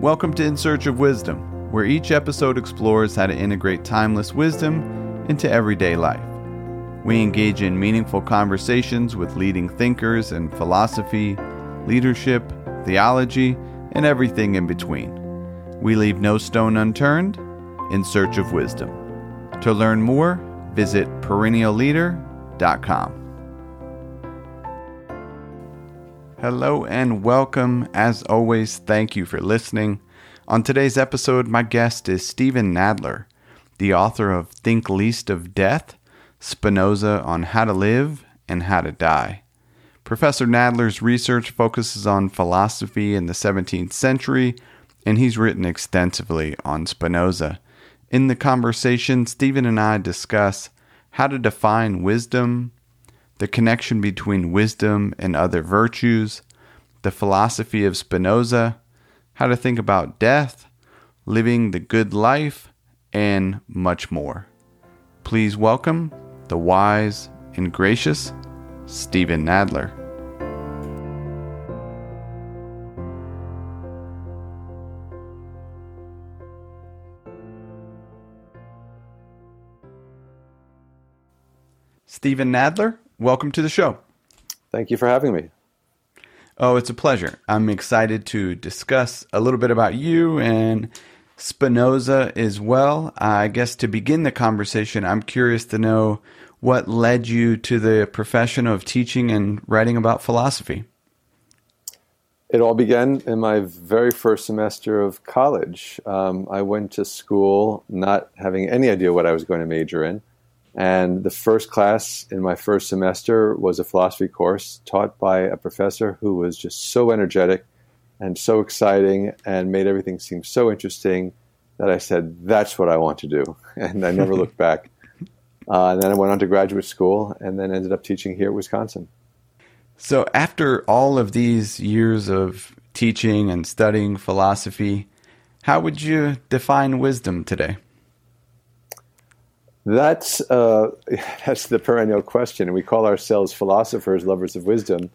Welcome to In Search of Wisdom, where each episode explores how to integrate timeless wisdom into everyday life. We engage in meaningful conversations with leading thinkers in philosophy, leadership, theology, and everything in between. We leave no stone unturned in search of wisdom. To learn more, visit perennialleader.com. Hello and welcome. As always, thank you for listening. On today's episode, my guest is Steven Nadler, the author of Think Least of Death, Spinoza on How to Live and How to Die. Professor Nadler's research focuses on philosophy in the 17th century, and he's written extensively on Spinoza. In the conversation, Steven and I discuss how to define wisdom, the connection between wisdom and other virtues, the philosophy of Spinoza, how to think about death, living the good life, and much more. Please welcome the wise and gracious Steven Nadler. Steven Nadler, welcome to the show. Thank you for having me. Oh, it's a pleasure. I'm excited to discuss a little bit about you and Spinoza as well. I guess to begin the conversation, I'm curious to know what led you to the profession of teaching and writing about philosophy. It all began in my very first semester of college. Um, I went to school not having any idea what I was going to major in. And the first class in my first semester was a philosophy course taught by a professor who was just so energetic and so exciting and made everything seem so interesting that I said, that's what I want to do. And I never looked back. Uh, and then I went on to graduate school and then ended up teaching here at Wisconsin. So, after all of these years of teaching and studying philosophy, how would you define wisdom today? That's uh, that's the perennial question. We call ourselves philosophers, lovers of wisdom,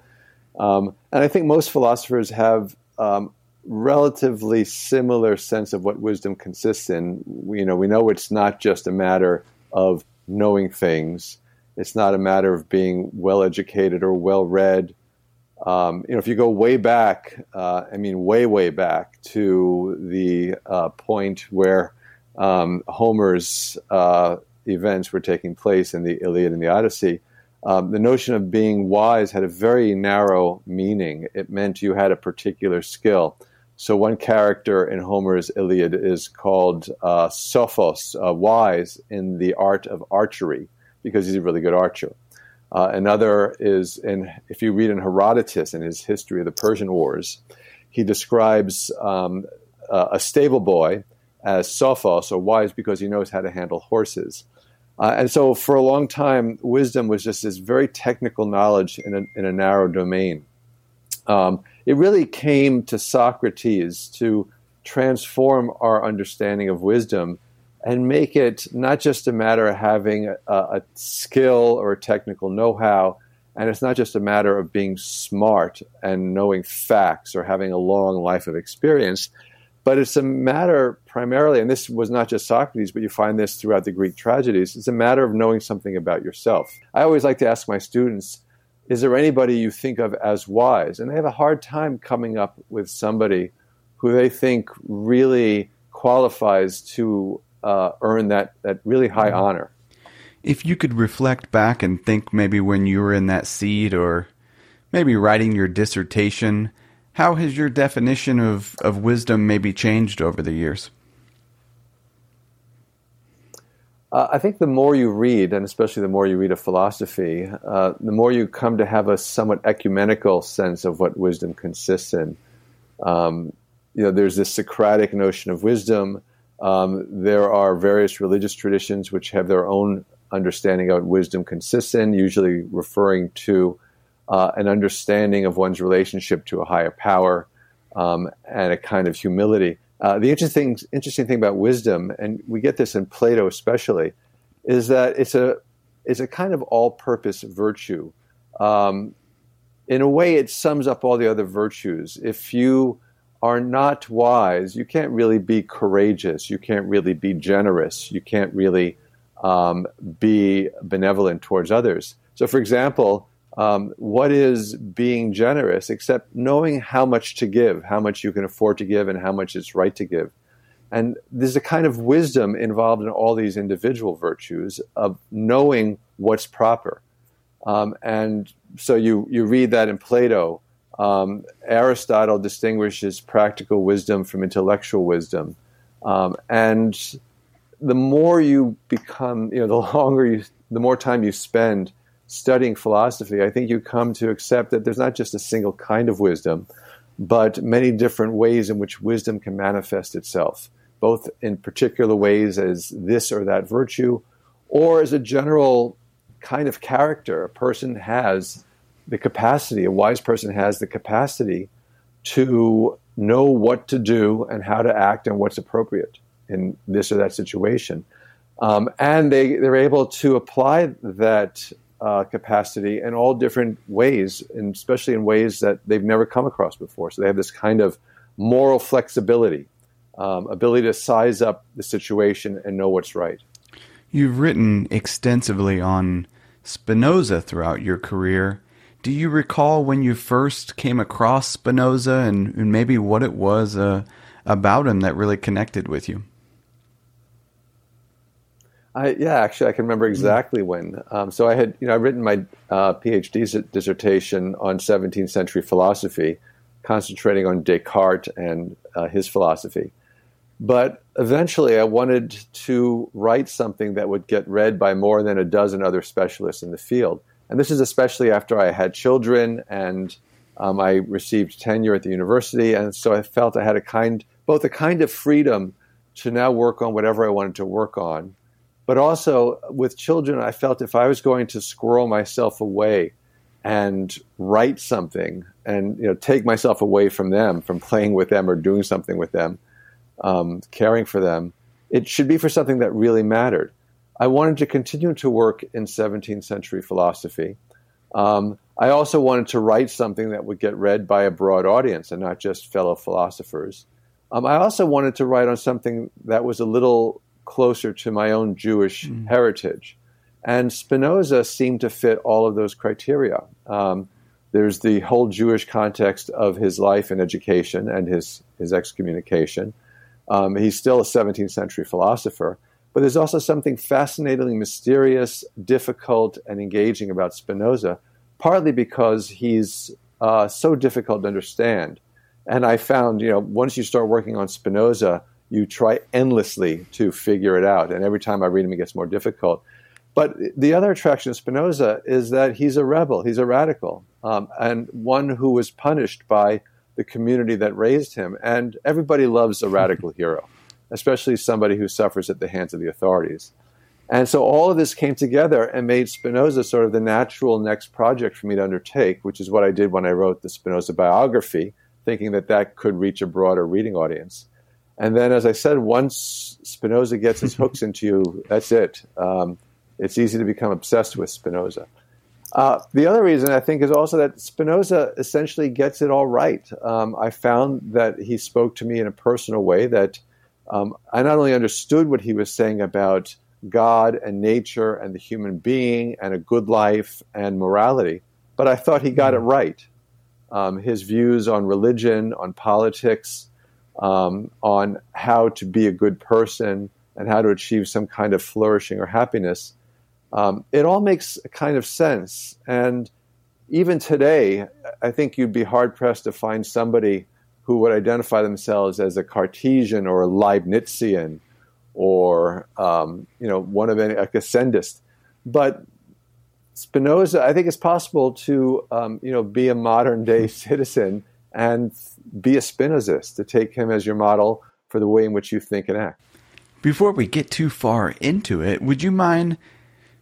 um, and I think most philosophers have um, relatively similar sense of what wisdom consists in. We, you know, we know it's not just a matter of knowing things. It's not a matter of being well educated or well read. Um, you know, if you go way back, uh, I mean, way, way back to the uh, point where um, Homer's uh, events were taking place in the Iliad and the Odyssey, um, the notion of being wise had a very narrow meaning. It meant you had a particular skill. So one character in Homer's Iliad is called uh, Sophos, uh, wise in the art of archery, because he's a really good archer. Uh, another is in, if you read in Herodotus in his history of the Persian Wars, he describes um, a stable boy as Sophos, or wise because he knows how to handle horses. Uh, and so for a long time, wisdom was just this very technical knowledge in a, in a narrow domain. Um, it really came to Socrates to transform our understanding of wisdom and make it not just a matter of having a, a skill or a technical know how, and it's not just a matter of being smart and knowing facts or having a long life of experience but it's a matter primarily, and this was not just Socrates, but you find this throughout the Greek tragedies, it's a matter of knowing something about yourself. I always like to ask my students, is there anybody you think of as wise? And they have a hard time coming up with somebody who they think really qualifies to uh, earn that, that really high mm-hmm. honor. If you could reflect back and think maybe when you were in that seat or maybe writing your dissertation, how has your definition of, of wisdom maybe changed over the years? Uh, I think the more you read, and especially the more you read of philosophy, uh, the more you come to have a somewhat ecumenical sense of what wisdom consists in. Um, you know, there's this Socratic notion of wisdom. Um, there are various religious traditions which have their own understanding of what wisdom consists in, usually referring to uh, an understanding of one's relationship to a higher power, um, and a kind of humility. Uh, the interesting interesting thing about wisdom, and we get this in Plato especially, is that it's a it's a kind of all-purpose virtue. Um, in a way, it sums up all the other virtues. If you are not wise, you can't really be courageous. You can't really be generous. You can't really um, be benevolent towards others. So, for example, um, what is being generous except knowing how much to give, how much you can afford to give, and how much it's right to give? And there's a kind of wisdom involved in all these individual virtues of knowing what's proper. Um, and so you, you read that in Plato. Um, Aristotle distinguishes practical wisdom from intellectual wisdom. Um, and the more you become, you know, the longer you, the more time you spend studying philosophy, I think you come to accept that there's not just a single kind of wisdom, but many different ways in which wisdom can manifest itself, both in particular ways as this or that virtue, or as a general kind of character. A person has the capacity, a wise person has the capacity to know what to do and how to act and what's appropriate in this or that situation. Um, and they, they're able to apply that uh, capacity in all different ways, and especially in ways that they've never come across before. So they have this kind of moral flexibility, um, ability to size up the situation and know what's right. You've written extensively on Spinoza throughout your career. Do you recall when you first came across Spinoza and, and maybe what it was uh, about him that really connected with you? I, yeah, actually, I can remember hmm. exactly when. Um, so I had, you know, I'd written my uh, PhD dissertation on 17th century philosophy, concentrating on Descartes and uh, his philosophy. But eventually, I wanted to write something that would get read by more than a dozen other specialists in the field. And this is especially after I had children and um, I received tenure at the university, and so I felt I had a kind, both a kind of freedom to now work on whatever I wanted to work on, but also with children, I felt if I was going to squirrel myself away and write something and you know take myself away from them, from playing with them or doing something with them, um, caring for them, it should be for something that really mattered. I wanted to continue to work in 17th century philosophy. Um, I also wanted to write something that would get read by a broad audience and not just fellow philosophers. Um, I also wanted to write on something that was a little closer to my own Jewish mm. heritage. And Spinoza seemed to fit all of those criteria. Um, there's the whole Jewish context of his life and education and his, his excommunication. Um, he's still a 17th century philosopher, but there's also something fascinatingly mysterious, difficult, and engaging about Spinoza, partly because he's uh, so difficult to understand. And I found, you know, once you start working on Spinoza, you try endlessly to figure it out. And every time I read him, it gets more difficult. But the other attraction of Spinoza is that he's a rebel, he's a radical, um, and one who was punished by the community that raised him. And everybody loves a radical hero, especially somebody who suffers at the hands of the authorities. And so all of this came together and made Spinoza sort of the natural next project for me to undertake, which is what I did when I wrote the Spinoza biography, thinking that that could reach a broader reading audience. And then, as I said, once Spinoza gets his hooks into you, that's it. Um, it's easy to become obsessed with Spinoza. Uh, the other reason I think is also that Spinoza essentially gets it all right. Um, I found that he spoke to me in a personal way that um, I not only understood what he was saying about God and nature and the human being and a good life and morality, but I thought he got it mm. right. Um, his views on religion, on politics, um, on how to be a good person and how to achieve some kind of flourishing or happiness, um, it all makes a kind of sense. And even today, I think you'd be hard pressed to find somebody who would identify themselves as a Cartesian or a Leibnizian or um, you know one of any a Gassendist. But Spinoza, I think it's possible to um, you know be a modern day citizen and be a Spinozist, to take him as your model for the way in which you think and act. Before we get too far into it, would you mind,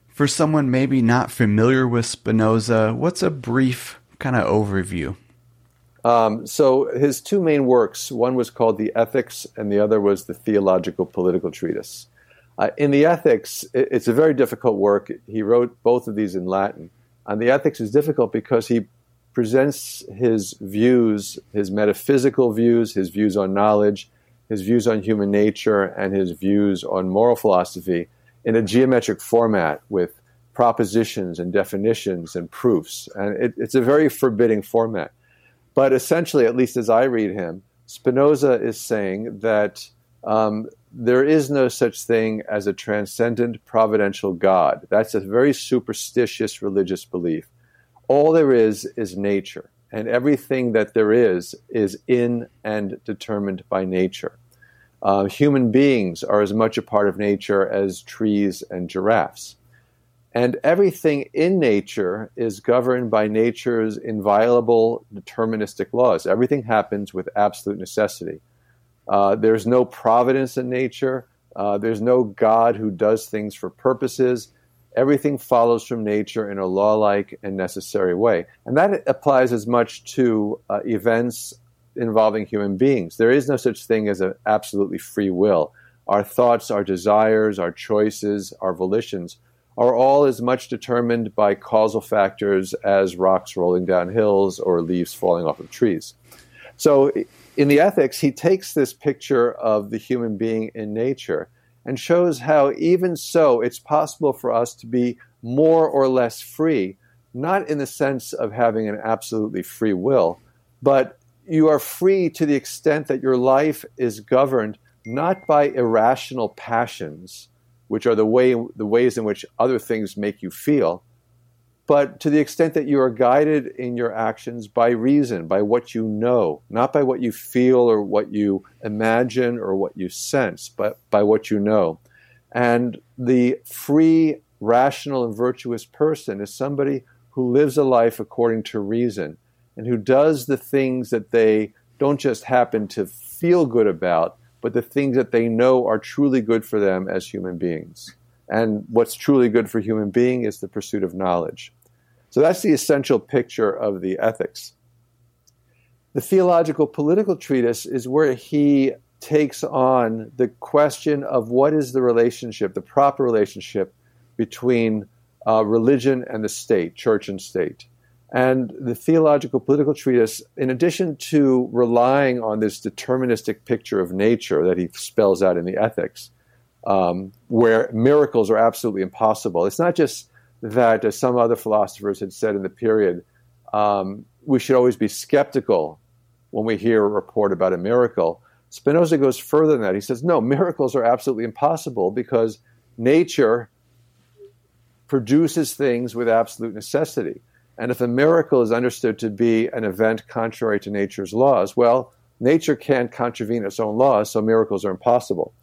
for someone maybe not familiar with Spinoza, what's a brief kind of overview? Um, so his two main works, one was called the Ethics, and the other was the Theological Political Treatise. Uh, in the Ethics, it's a very difficult work. He wrote both of these in Latin. And the Ethics is difficult because he presents his views, his metaphysical views, his views on knowledge, his views on human nature, and his views on moral philosophy in a geometric format with propositions and definitions and proofs. And it, it's a very forbidding format. But essentially, at least as I read him, Spinoza is saying that um, there is no such thing as a transcendent providential God. That's a very superstitious religious belief. All there is is nature, and everything that there is is in and determined by nature. Uh, human beings are as much a part of nature as trees and giraffes. And everything in nature is governed by nature's inviolable deterministic laws. Everything happens with absolute necessity. Uh, there's no providence in nature. Uh, there's no God who does things for purposes. Everything follows from nature in a law like and necessary way. And that applies as much to uh, events involving human beings. There is no such thing as an absolutely free will. Our thoughts, our desires, our choices, our volitions are all as much determined by causal factors as rocks rolling down hills or leaves falling off of trees. So, in the ethics, he takes this picture of the human being in nature and shows how, even so, it's possible for us to be more or less free, not in the sense of having an absolutely free will, but you are free to the extent that your life is governed not by irrational passions, which are the way the ways in which other things make you feel, but to the extent that you are guided in your actions by reason, by what you know, not by what you feel or what you imagine or what you sense, but by what you know. And the free, rational, and virtuous person is somebody who lives a life according to reason and who does the things that they don't just happen to feel good about, but the things that they know are truly good for them as human beings. And what's truly good for human being is the pursuit of knowledge. So that's the essential picture of the ethics. The theological political treatise is where he takes on the question of what is the relationship, the proper relationship between uh, religion and the state, church and state. And the theological political treatise, in addition to relying on this deterministic picture of nature that he spells out in the ethics, um, where miracles are absolutely impossible, it's not just that, as some other philosophers had said in the period, um, we should always be skeptical when we hear a report about a miracle. Spinoza goes further than that. He says, no, miracles are absolutely impossible because nature produces things with absolute necessity. And if a miracle is understood to be an event contrary to nature's laws, well, nature can't contravene its own laws, so miracles are impossible.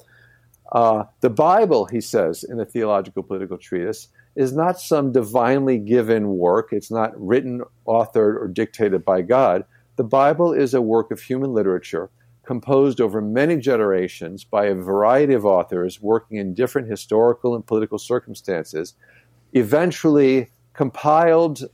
Uh, the Bible, he says in the Theological Political Treatise, is not some divinely given work. It's not written, authored, or dictated by God. The Bible is a work of human literature composed over many generations by a variety of authors working in different historical and political circumstances, eventually compiled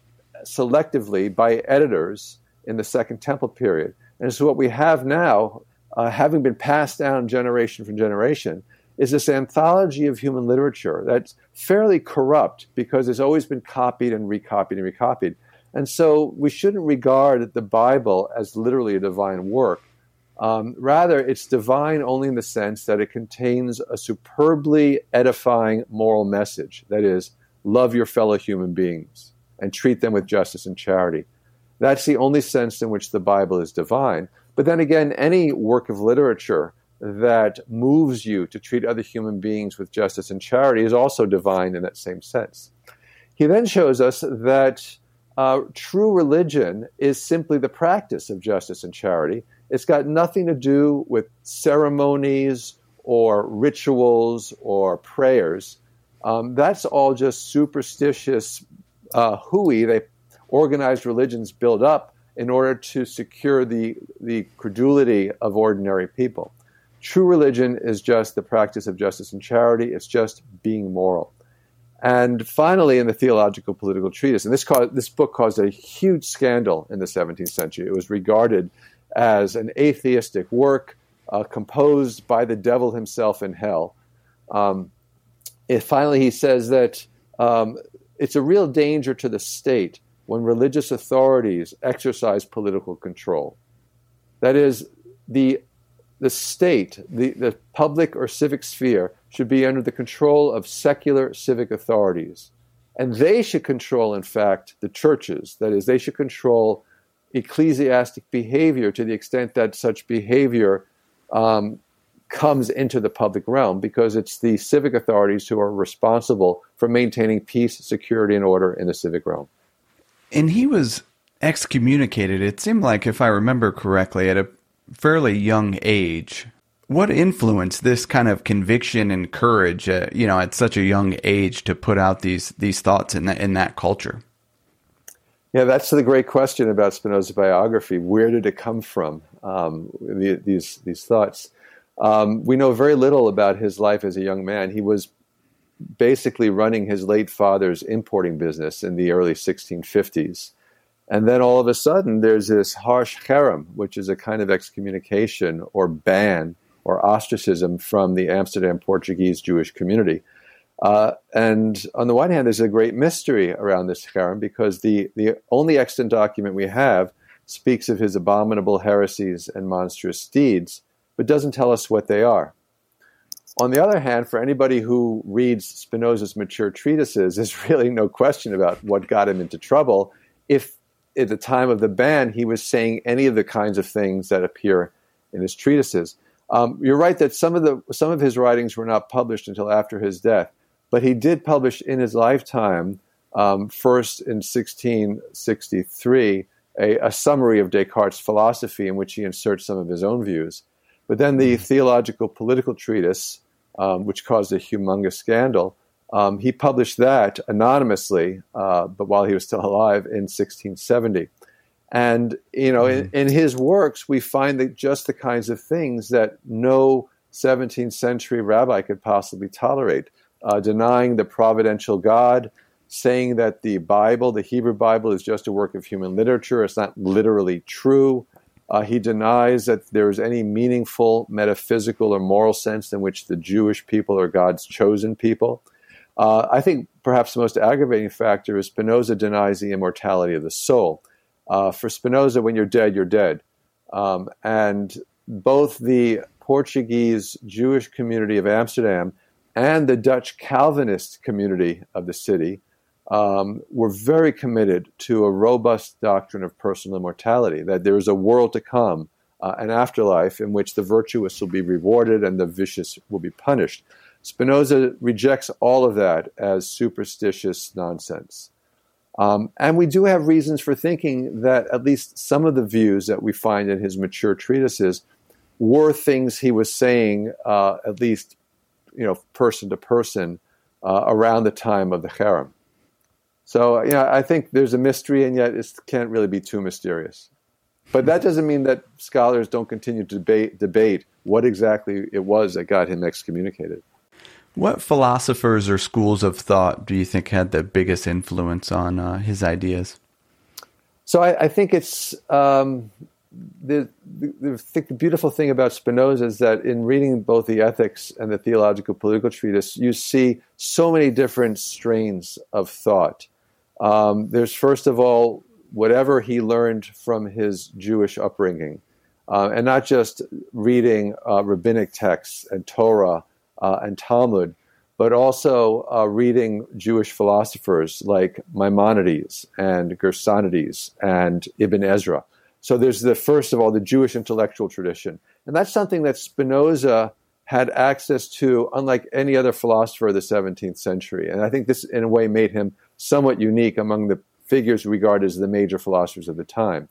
selectively by editors in the Second Temple period. And so, what we have now, uh, having been passed down generation from generation, is this anthology of human literature that's fairly corrupt because it's always been copied and recopied and recopied. And so we shouldn't regard the Bible as literally a divine work. Um, rather, it's divine only in the sense that it contains a superbly edifying moral message. That is, love your fellow human beings and treat them with justice and charity. That's the only sense in which the Bible is divine. But then again, any work of literature that moves you to treat other human beings with justice and charity is also divine in that same sense. He then shows us that uh, true religion is simply the practice of justice and charity. It's got nothing to do with ceremonies or rituals or prayers. Um, that's all just superstitious uh, hooey they organized religions build up in order to secure the, the credulity of ordinary people. True religion is just the practice of justice and charity. It's just being moral. And finally, in the theological political treatise, and this, caused, this book caused a huge scandal in the 17th century. It was regarded as an atheistic work uh, composed by the devil himself in hell. Um, it, finally, he says that um, it's a real danger to the state when religious authorities exercise political control. That is, the, the state, the, the public or civic sphere, should be under the control of secular civic authorities. And they should control, in fact, the churches. That is, they should control ecclesiastic behavior to the extent that such behavior um, comes into the public realm because it's the civic authorities who are responsible for maintaining peace, security, and order in the civic realm. And he was excommunicated, it seemed like, if I remember correctly, at a fairly young age. What influenced this kind of conviction and courage, uh, you know, at such a young age to put out these these thoughts in that in that culture? Yeah, that's the great question about Spinoza's biography. Where did it come from? Um, the, these these thoughts. Um, we know very little about his life as a young man. He was basically running his late father's importing business in the early 1650s. And then all of a sudden, there's this harsh cherem, which is a kind of excommunication or ban or ostracism from the Amsterdam Portuguese Jewish community. Uh, and on the one hand, there's a great mystery around this cherem because the, the only extant document we have speaks of his abominable heresies and monstrous deeds but doesn't tell us what they are. On the other hand, for anybody who reads Spinoza's mature treatises, there's really no question about what got him into trouble if at the time of the ban he was saying any of the kinds of things that appear in his treatises. Um, you're right that some of the some of his writings were not published until after his death, but he did publish in his lifetime, um, first in 1663, a, a, summary of Descartes' philosophy in which he inserts some of his own views. But then the mm-hmm. theological political treatise, um, which caused a humongous scandal, um, he published that anonymously, uh, but while he was still alive in 1670. And you know, mm-hmm. in, in, his works, we find that just the kinds of things that no 17th century rabbi could possibly tolerate: uh, denying the providential God, saying that the Bible, the Hebrew Bible, is just a work of human literature; it's not literally true. Uh, he denies that there is any meaningful metaphysical or moral sense in which the Jewish people are God's chosen people. Uh, I think perhaps the most aggravating factor is Spinoza denies the immortality of the soul. Uh, for Spinoza, when you're dead, you're dead. Um, and both the Portuguese Jewish community of Amsterdam and the Dutch Calvinist community of the city um, were very committed to a robust doctrine of personal immortality, that there is a world to come, uh, an afterlife in which the virtuous will be rewarded and the vicious will be punished. Spinoza rejects all of that as superstitious nonsense. Um, and we do have reasons for thinking that at least some of the views that we find in his mature treatises were things he was saying, uh, at least, you know, person to person, uh, around the time of the Cherem. So, you know, I think there's a mystery, and yet it can't really be too mysterious. But that doesn't mean that scholars don't continue to debate, debate what exactly it was that got him excommunicated. What philosophers or schools of thought do you think had the biggest influence on uh, his ideas? So I, I think it's um, the, the, the, the beautiful thing about Spinoza is that in reading both the ethics and the theological political treatise, you see so many different strains of thought. Um, there's first of all whatever he learned from his Jewish upbringing, uh, and not just reading uh, rabbinic texts and Torah uh, and Talmud, but also uh, reading Jewish philosophers like Maimonides and Gersonides and Ibn Ezra. So there's the first of all the Jewish intellectual tradition, and that's something that Spinoza had access to, unlike any other philosopher of the 17th century. And I think this, in a way, made him somewhat unique among the figures regarded as the major philosophers of the time.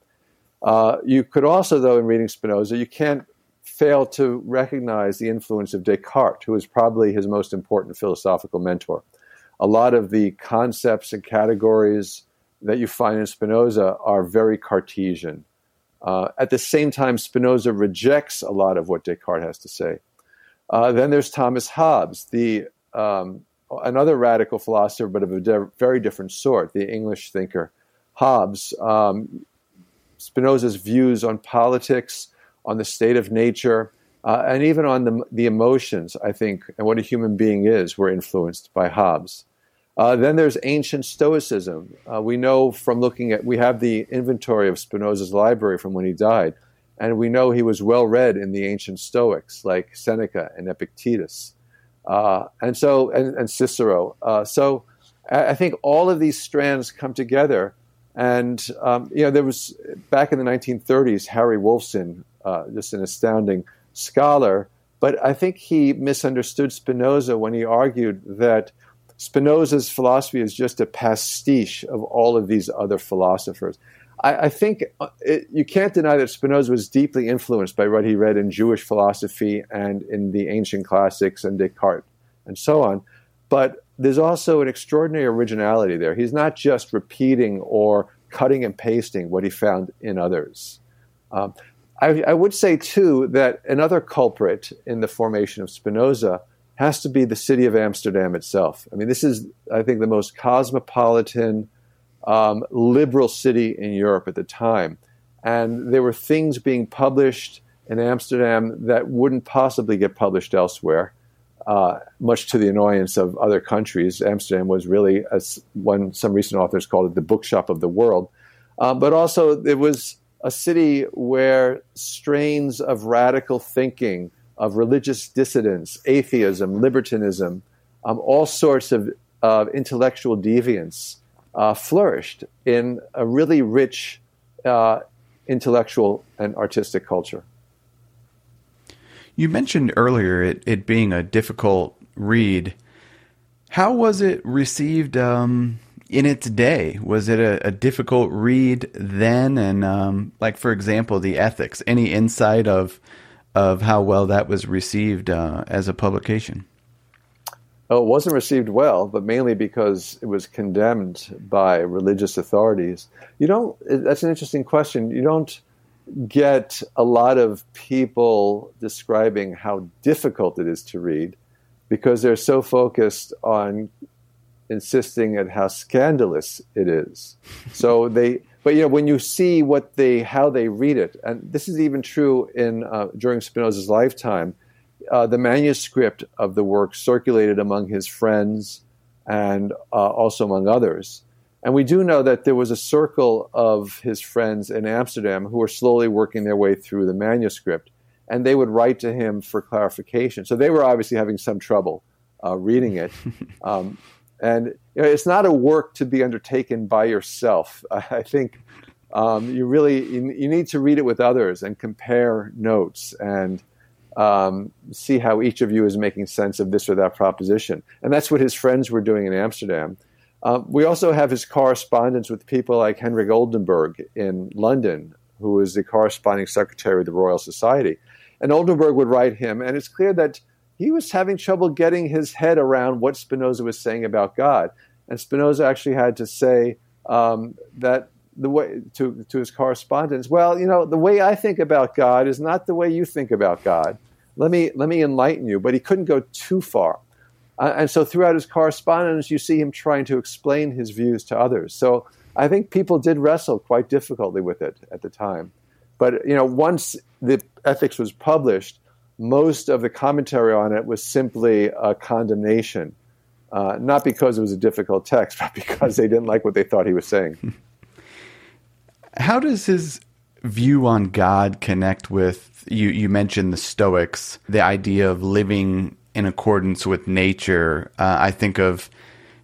Uh, you could also, though, in reading Spinoza, you can't fail to recognize the influence of Descartes, who is probably his most important philosophical mentor. A lot of the concepts and categories that you find in Spinoza are very Cartesian. Uh, at the same time, Spinoza rejects a lot of what Descartes has to say. Uh, then there's Thomas Hobbes, the um, another radical philosopher, but of a de- very different sort, the English thinker. Hobbes, um, Spinoza's views on politics, on the state of nature, uh, and even on the, the emotions, I think, and what a human being is, were influenced by Hobbes. Uh, then there's ancient Stoicism. Uh, we know from looking at, we have the inventory of Spinoza's library from when he died, and we know he was well read in the ancient Stoics like Seneca and Epictetus, uh, and so and, and Cicero. Uh, so I think all of these strands come together. And um, you know, there was back in the 1930s, Harry Wolfson, uh, just an astounding scholar, but I think he misunderstood Spinoza when he argued that Spinoza's philosophy is just a pastiche of all of these other philosophers. I, I think uh, it, you can't deny that Spinoza was deeply influenced by what he read in Jewish philosophy and in the ancient classics and Descartes and so on. But there's also an extraordinary originality there. He's not just repeating or cutting and pasting what he found in others. Um, I, I, would say, too, that another culprit in the formation of Spinoza has to be the city of Amsterdam itself. I mean, this is, I think, the most cosmopolitan, um, liberal city in Europe at the time. And there were things being published in Amsterdam that wouldn't possibly get published elsewhere uh, much to the annoyance of other countries. Amsterdam was really, as one some recent authors called it, the bookshop of the world. Uh, but also, it was a city where strains of radical thinking, of religious dissidence, atheism, libertinism, um, all sorts of uh, intellectual deviance uh, flourished in a really rich uh, intellectual and artistic culture. You mentioned earlier it, it being a difficult read. How was it received um, in its day? Was it a, a difficult read then? And um, like, for example, the ethics. Any insight of of how well that was received uh, as a publication? Oh, it wasn't received well, but mainly because it was condemned by religious authorities. You don't. That's an interesting question. You don't get a lot of people describing how difficult it is to read because they're so focused on insisting at how scandalous it is. So they, but you know, when you see what they, how they read it, and this is even true in uh, during Spinoza's lifetime, uh, the manuscript of the work circulated among his friends and uh, also among others. And we do know that there was a circle of his friends in Amsterdam who were slowly working their way through the manuscript, and they would write to him for clarification. So they were obviously having some trouble uh, reading it. Um, and you know, it's not a work to be undertaken by yourself. I think um, you really you, you, need to read it with others and compare notes and um, see how each of you is making sense of this or that proposition. And that's what his friends were doing in Amsterdam. Um, we also have his correspondence with people like Henrik Oldenburg in London, who is the corresponding secretary of the Royal Society. And Oldenburg would write him, and it's clear that he was having trouble getting his head around what Spinoza was saying about God. And Spinoza actually had to say um, that the way to, to his correspondence, well, you know, the way I think about God is not the way you think about God. Let me let me enlighten you. But he couldn't go too far. Uh, and so throughout his correspondence, you see him trying to explain his views to others. So I think people did wrestle quite difficultly with it at the time. But you know, once the ethics was published, most of the commentary on it was simply a condemnation, uh, not because it was a difficult text, but because they didn't like what they thought he was saying. How does his view on God connect with you? You mentioned the Stoics, the idea of living in accordance with nature. Uh, I think of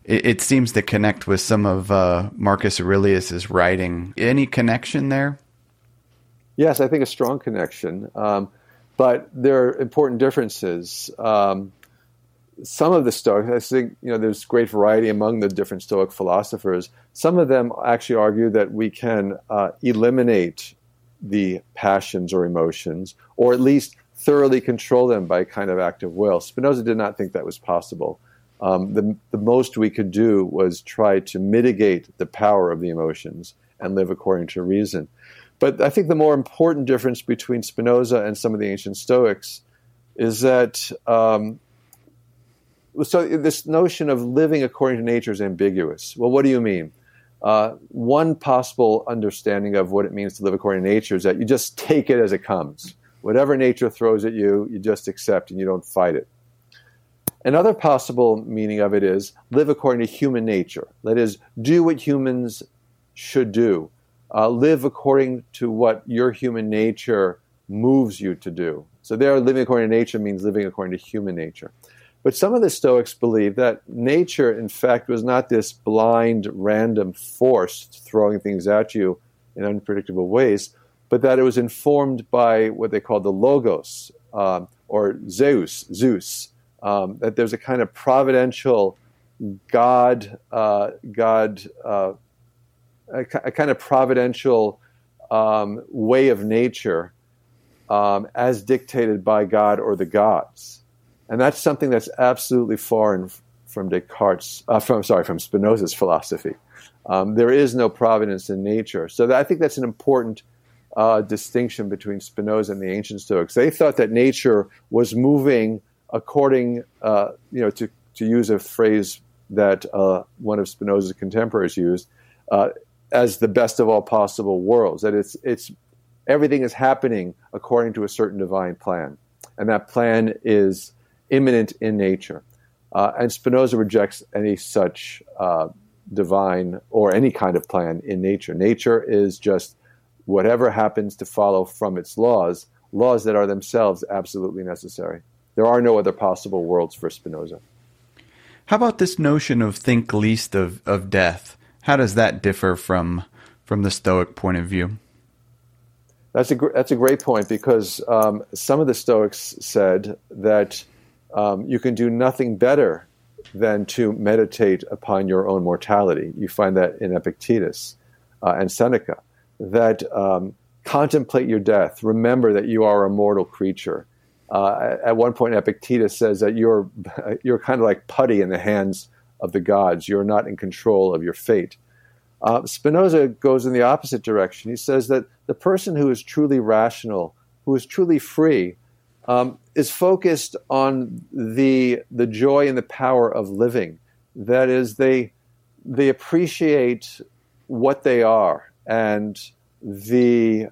it, it, seems to connect with some of uh, Marcus Aurelius's writing. Any connection there? Yes, I think a strong connection. Um, but there are important differences. Um, some of the Stoics, I think, you know, there's great variety among the different Stoic philosophers. Some of them actually argue that we can uh, eliminate the passions or emotions, or at least thoroughly control them by kind of act of will. Spinoza did not think that was possible. Um, the, the most we could do was try to mitigate the power of the emotions and live according to reason. But I think the more important difference between Spinoza and some of the ancient Stoics is that um, so this notion of living according to nature is ambiguous. Well, what do you mean? Uh, one possible understanding of what it means to live according to nature is that you just take it as it comes. Whatever nature throws at you, you just accept and you don't fight it. Another possible meaning of it is live according to human nature. That is, do what humans should do. Uh, live according to what your human nature moves you to do. So, there, living according to nature means living according to human nature. But some of the Stoics believe that nature, in fact, was not this blind, random force throwing things at you in unpredictable ways, but that it was informed by what they call the logos um, or Zeus, Zeus. Um, that there's a kind of providential God, uh, God, uh, a, a, kind of providential um, way of nature um, as dictated by God or the gods. And that's something that's absolutely foreign from Descartes, uh, from sorry, from Spinoza's philosophy. Um, there is no providence in nature. So that, I think that's an important uh, distinction between Spinoza and the ancient Stoics. They thought that nature was moving according, uh, you know, to, to use a phrase that uh, one of Spinoza's contemporaries used, uh, as the best of all possible worlds. That it's it's everything is happening according to a certain divine plan, and that plan is immanent in nature. Uh, and Spinoza rejects any such uh, divine or any kind of plan in nature. Nature is just whatever happens to follow from its laws, laws that are themselves absolutely necessary. There are no other possible worlds for Spinoza. How about this notion of think least of, of death? How does that differ from from the Stoic point of view? That's a that's a great point because um, some of the Stoics said that um, you can do nothing better than to meditate upon your own mortality. You find that in Epictetus uh, and Seneca, that um, contemplate your death, remember that you are a mortal creature. Uh, at one point, Epictetus says that you're, you're kind of like putty in the hands of the gods. You're not in control of your fate. Uh, Spinoza goes in the opposite direction. He says that the person who is truly rational, who is truly free, um, is focused on the the joy and the power of living. That is, they they appreciate what they are and the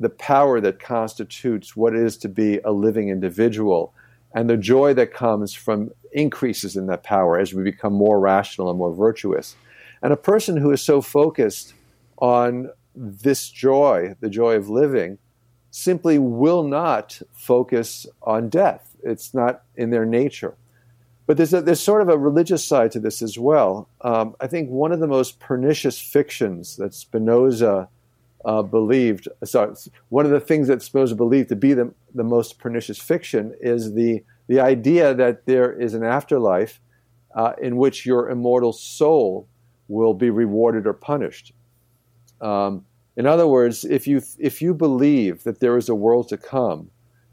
the power that constitutes what it is to be a living individual and the joy that comes from increases in that power as we become more rational and more virtuous. And a person who is so focused on this joy, the joy of living, simply will not focus on death. It's not in their nature. But there's, a, there's sort of a religious side to this as well. Um, I think one of the most pernicious fictions that Spinoza uh, believed, sorry, one of the things that Spinoza believed to be the, the most pernicious fiction is the, the idea that there is an afterlife uh, in which your immortal soul will be rewarded or punished. Um, in other words, if you if you believe that there is a world to come,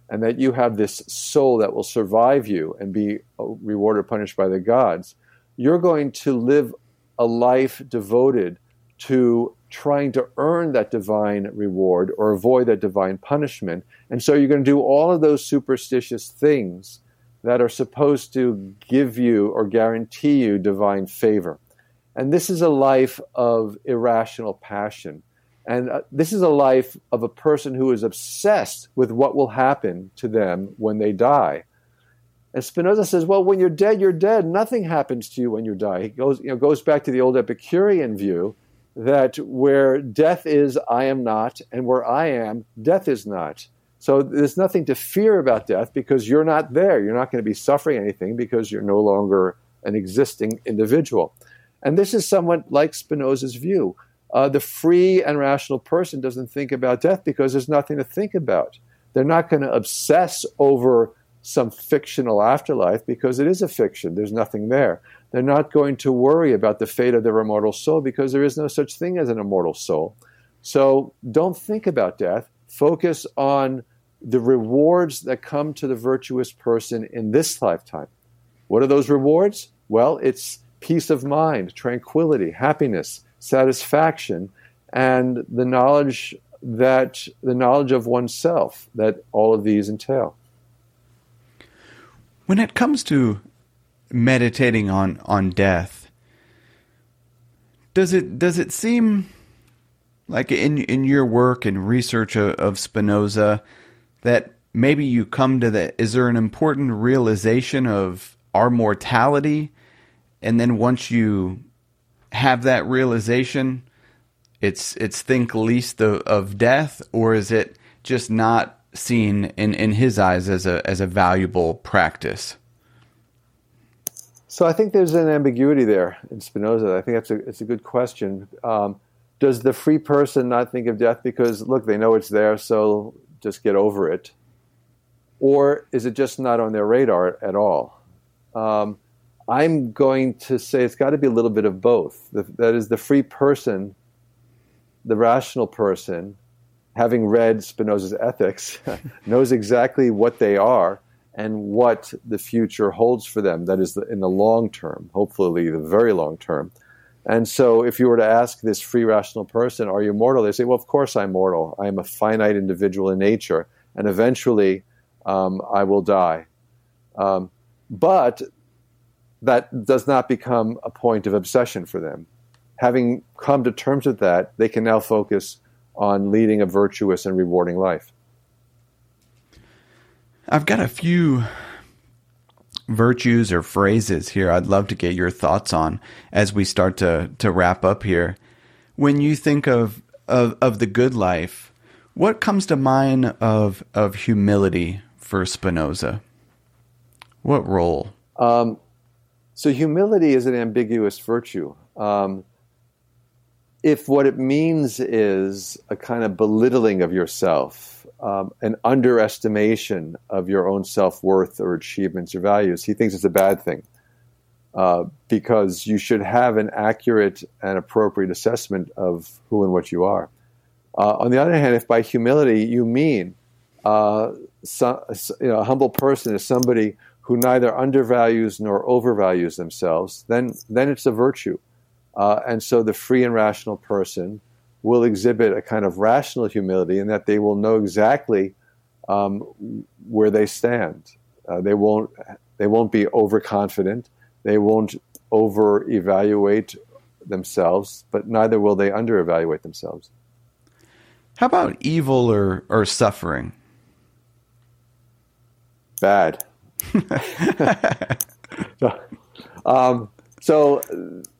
and that you have this soul that will survive you and be uh, rewarded or punished by the gods, you're going to live a life devoted to trying to earn that divine reward or avoid that divine punishment. And so you're going to do all of those superstitious things that are supposed to give you or guarantee you divine favor. And this is a life of irrational passion. And uh, this is a life of a person who is obsessed with what will happen to them when they die. And Spinoza says, well, when you're dead, you're dead. Nothing happens to you when you die. He goes, you know, goes back to the old Epicurean view that where death is, I am not, and where I am, death is not. So there's nothing to fear about death because you're not there. You're not going to be suffering anything because you're no longer an existing individual. And this is somewhat like Spinoza's view uh, the free and rational person doesn't think about death because there's nothing to think about. They're not going to obsess over some fictional afterlife because it is a fiction. There's nothing there. They're not going to worry about the fate of their immortal soul because there is no such thing as an immortal soul. So don't think about death. Focus on the rewards that come to the virtuous person in this lifetime. What are those rewards? Well, it's peace of mind, tranquility, happiness, satisfaction, and the knowledge that the knowledge of oneself that all of these entail. When it comes to meditating on, on death, does it does it seem like in in your work and research of, of Spinoza that maybe you come to that is there an important realization of our mortality, and then once you have that realization, it's it's think least of, of death, or is it just not seen in, in his eyes as a as a valuable practice? So I think there's an ambiguity there in Spinoza. I think that's a it's a good question. Um, does the free person not think of death because look they know it's there, so just get over it, or is it just not on their radar at all? Um, I'm going to say it's got to be a little bit of both. The, that is, the free person, the rational person, having read Spinoza's Ethics, knows exactly what they are and what the future holds for them. That is, in the long term, hopefully the very long term. And so, if you were to ask this free rational person, Are you mortal? they say, Well, of course I'm mortal. I am a finite individual in nature, and eventually um, I will die. Um, but that does not become a point of obsession for them. Having come to terms with that, they can now focus on leading a virtuous and rewarding life. I've got a few virtues or phrases here I'd love to get your thoughts on as we start to, to wrap up here. When you think of, of, of the good life, what comes to mind of, of humility for Spinoza? What role? Um, so humility is an ambiguous virtue. Um, if what it means is a kind of belittling of yourself, um, an underestimation of your own self worth or achievements or values, he thinks it's a bad thing. Uh, because you should have an accurate and appropriate assessment of who and what you are. Uh, on the other hand, if by humility you mean uh, you know, a humble person is somebody who neither undervalues nor overvalues themselves, then, then it's a virtue. Uh, and so the free and rational person will exhibit a kind of rational humility in that they will know exactly um, where they stand. Uh, they won't they won't be overconfident. They won't over evaluate themselves, but neither will they under evaluate themselves. How about evil or, or suffering? Bad. um, so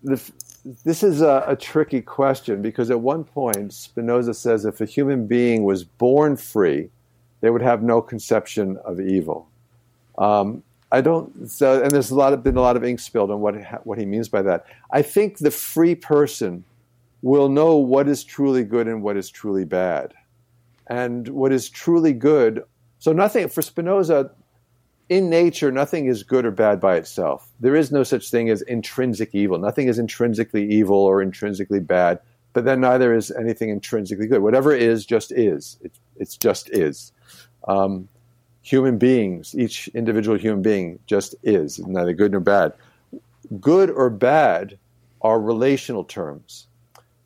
the, this is a, a, tricky question because at one point Spinoza says if a human being was born free, they would have no conception of evil. Um, I don't. So, and there's a lot of, been a lot of ink spilled on what what he means by that. I think the free person will know what is truly good and what is truly bad, and what is truly good. So nothing for Spinoza in nature, nothing is good or bad by itself. There is no such thing as intrinsic evil. Nothing is intrinsically evil or intrinsically bad, but then neither is anything intrinsically good. Whatever is, just is. It, it's just is. Um, human beings, each individual human being just is, neither good nor bad. Good or bad are relational terms.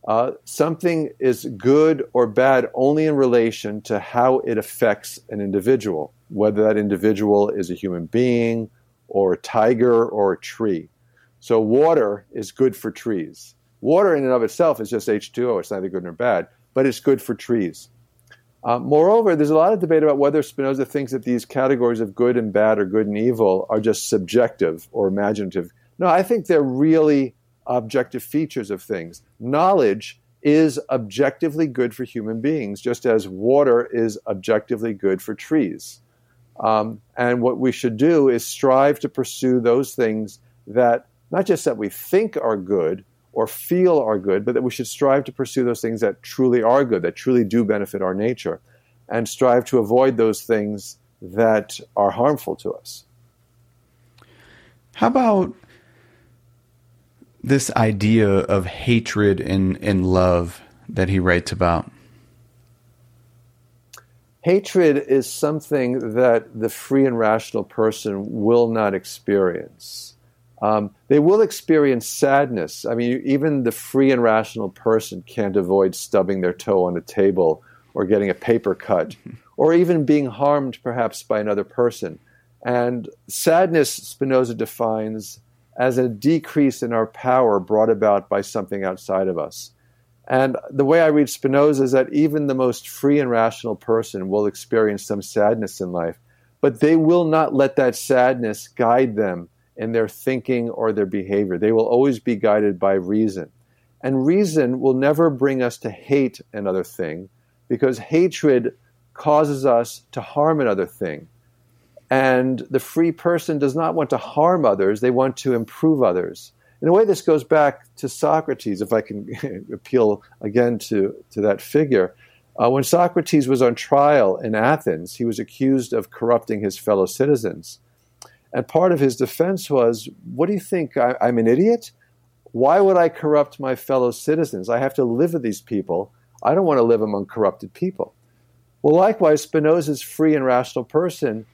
Uh, something is good or bad only in relation to how it affects an individual whether that individual is a human being or a tiger or a tree. So, water is good for trees. Water in and of itself is just H2O, it's neither good nor bad, but it's good for trees. Uh, moreover, there's a lot of debate about whether Spinoza thinks that these categories of good and bad or good and evil are just subjective or imaginative. No, I think they're really objective features of things. Knowledge is objectively good for human beings, just as water is objectively good for trees. Um, and what we should do is strive to pursue those things that not just that we think are good or feel are good, but that we should strive to pursue those things that truly are good, that truly do benefit our nature, and strive to avoid those things that are harmful to us. How about this idea of hatred and, and love that he writes about? Hatred is something that the free and rational person will not experience. Um, they will experience sadness. I mean, even the free and rational person can't avoid stubbing their toe on a table or getting a paper cut or even being harmed perhaps by another person. And sadness, Spinoza defines as a decrease in our power brought about by something outside of us. And the way I read Spinoza is that even the most free and rational person will experience some sadness in life, but they will not let that sadness guide them in their thinking or their behavior. They will always be guided by reason. And reason will never bring us to hate another thing because hatred causes us to harm another thing. And the free person does not want to harm others, they want to improve others. In a way, this goes back to Socrates, if I can appeal again to, to that figure. Uh, when Socrates was on trial in Athens, he was accused of corrupting his fellow citizens. And part of his defense was, What do you think? I, I'm an idiot? Why would I corrupt my fellow citizens? I have to live with these people. I don't want to live among corrupted people. Well, likewise, Spinoza's free and rational person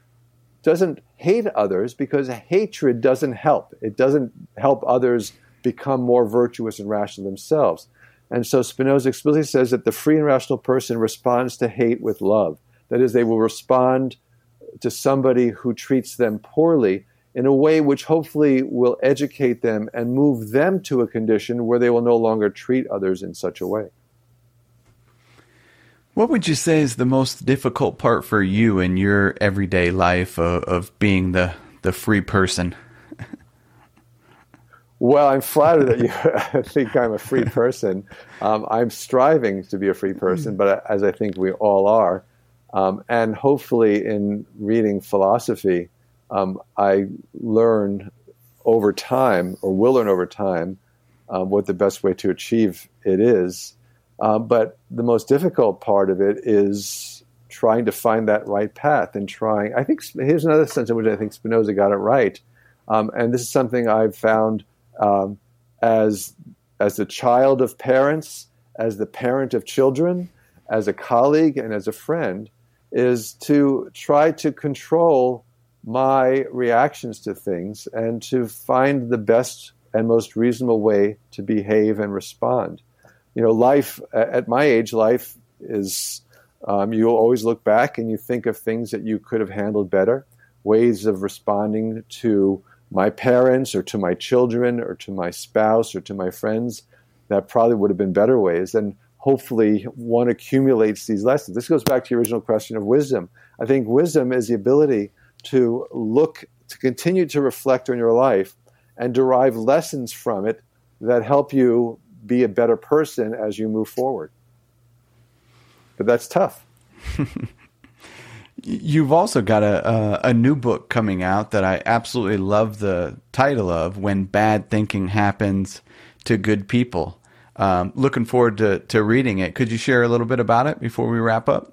doesn't hate others because hatred doesn't help. It doesn't help others become more virtuous and rational themselves. And so Spinoza explicitly says that the free and rational person responds to hate with love. That is, they will respond to somebody who treats them poorly in a way which hopefully will educate them and move them to a condition where they will no longer treat others in such a way. What would you say is the most difficult part for you in your everyday life of, of being the, the free person? Well, I'm flattered that you think I'm a free person. Um, I'm striving to be a free person, but as I think we all are. Um, and hopefully, in reading philosophy, um, I learn over time, or will learn over time, uh, what the best way to achieve it is. Uh, but the most difficult part of it is trying to find that right path and trying. I think here's another sense in which I think Spinoza got it right, um, and this is something I've found um, as as the child of parents, as the parent of children, as a colleague, and as a friend, is to try to control my reactions to things and to find the best and most reasonable way to behave and respond you know, life at my age, life is um, you always look back and you think of things that you could have handled better, ways of responding to my parents or to my children or to my spouse or to my friends that probably would have been better ways. And hopefully, one accumulates these lessons. This goes back to your original question of wisdom. I think wisdom is the ability to look, to continue to reflect on your life and derive lessons from it that help you be a better person as you move forward. But that's tough. You've also got a, a, a new book coming out that I absolutely love the title of "When Bad Thinking Happens to Good People." Um, looking forward to to reading it. Could you share a little bit about it before we wrap up?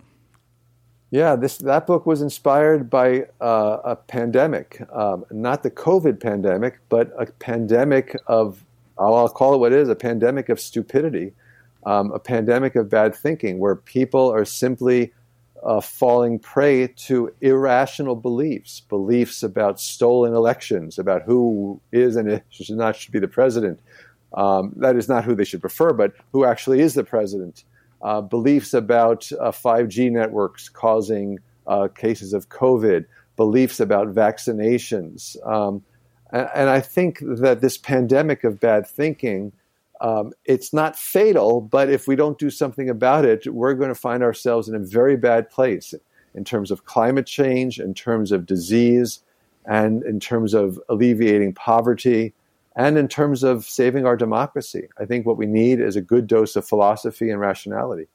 Yeah, this that book was inspired by uh, a pandemic, um, not the COVID pandemic, but a pandemic of I'll call it what it is a pandemic of stupidity, um, a pandemic of bad thinking, where people are simply uh, falling prey to irrational beliefs, beliefs about stolen elections, about who is and should not should be the president. Um, that is not who they should prefer, but who actually is the president. Uh, beliefs about uh, 5G networks causing uh, cases of COVID, beliefs about vaccinations. Um, and, and I think that this pandemic of bad thinking, um, it's not fatal, but if we don't do something about it, we're going to find ourselves in a very bad place in terms of climate change, in terms of disease, and in terms of alleviating poverty, and in terms of saving our democracy. I think what we need is a good dose of philosophy and rationality.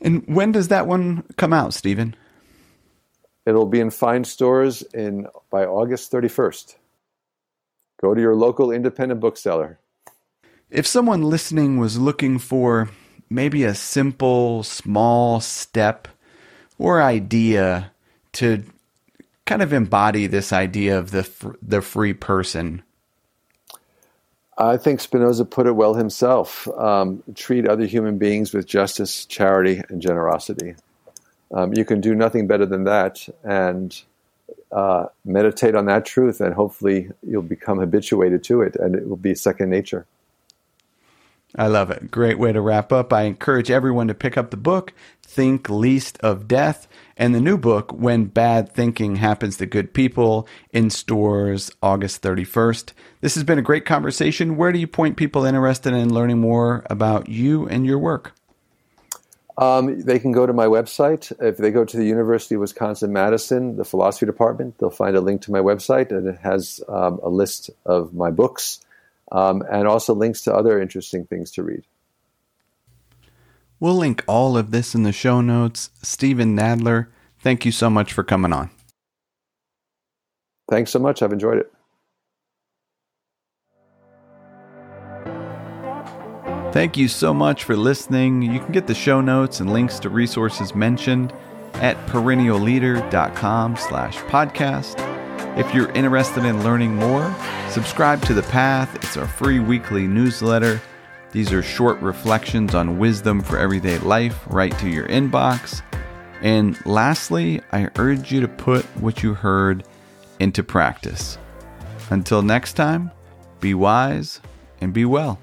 And when does that one come out, Steven? It'll be in fine stores in by August 31st. Go to your local independent bookseller. If someone listening was looking for maybe a simple, small step or idea to kind of embody this idea of the the free person, I think Spinoza put it well himself. Um, treat other human beings with justice, charity, and generosity um, you can do nothing better than that and uh, meditate on that truth and hopefully you'll become habituated to it and it will be second nature I love it. Great way to wrap up. I encourage everyone to pick up the book, Think Least of Death, and the new book, When Bad Thinking Happens to Good People, in stores August 31st. This has been a great conversation. Where do you point people interested in learning more about you and your work? Um, they can go to my website. If they go to the University of Wisconsin Madison, the philosophy department, they'll find a link to my website, and it has um, a list of my books um, and also links to other interesting things to read. We'll link all of this in the show notes. Steven Nadler, thank you so much for coming on. Thanks so much. I've enjoyed it. Thank you so much for listening. You can get the show notes and links to resources mentioned at perennialleader.com slash podcast. If you're interested in learning more, subscribe to The Path. It's our free weekly newsletter. These are short reflections on wisdom for everyday life right to your inbox. And lastly, I urge you to put what you heard into practice. Until next time, be wise and be well.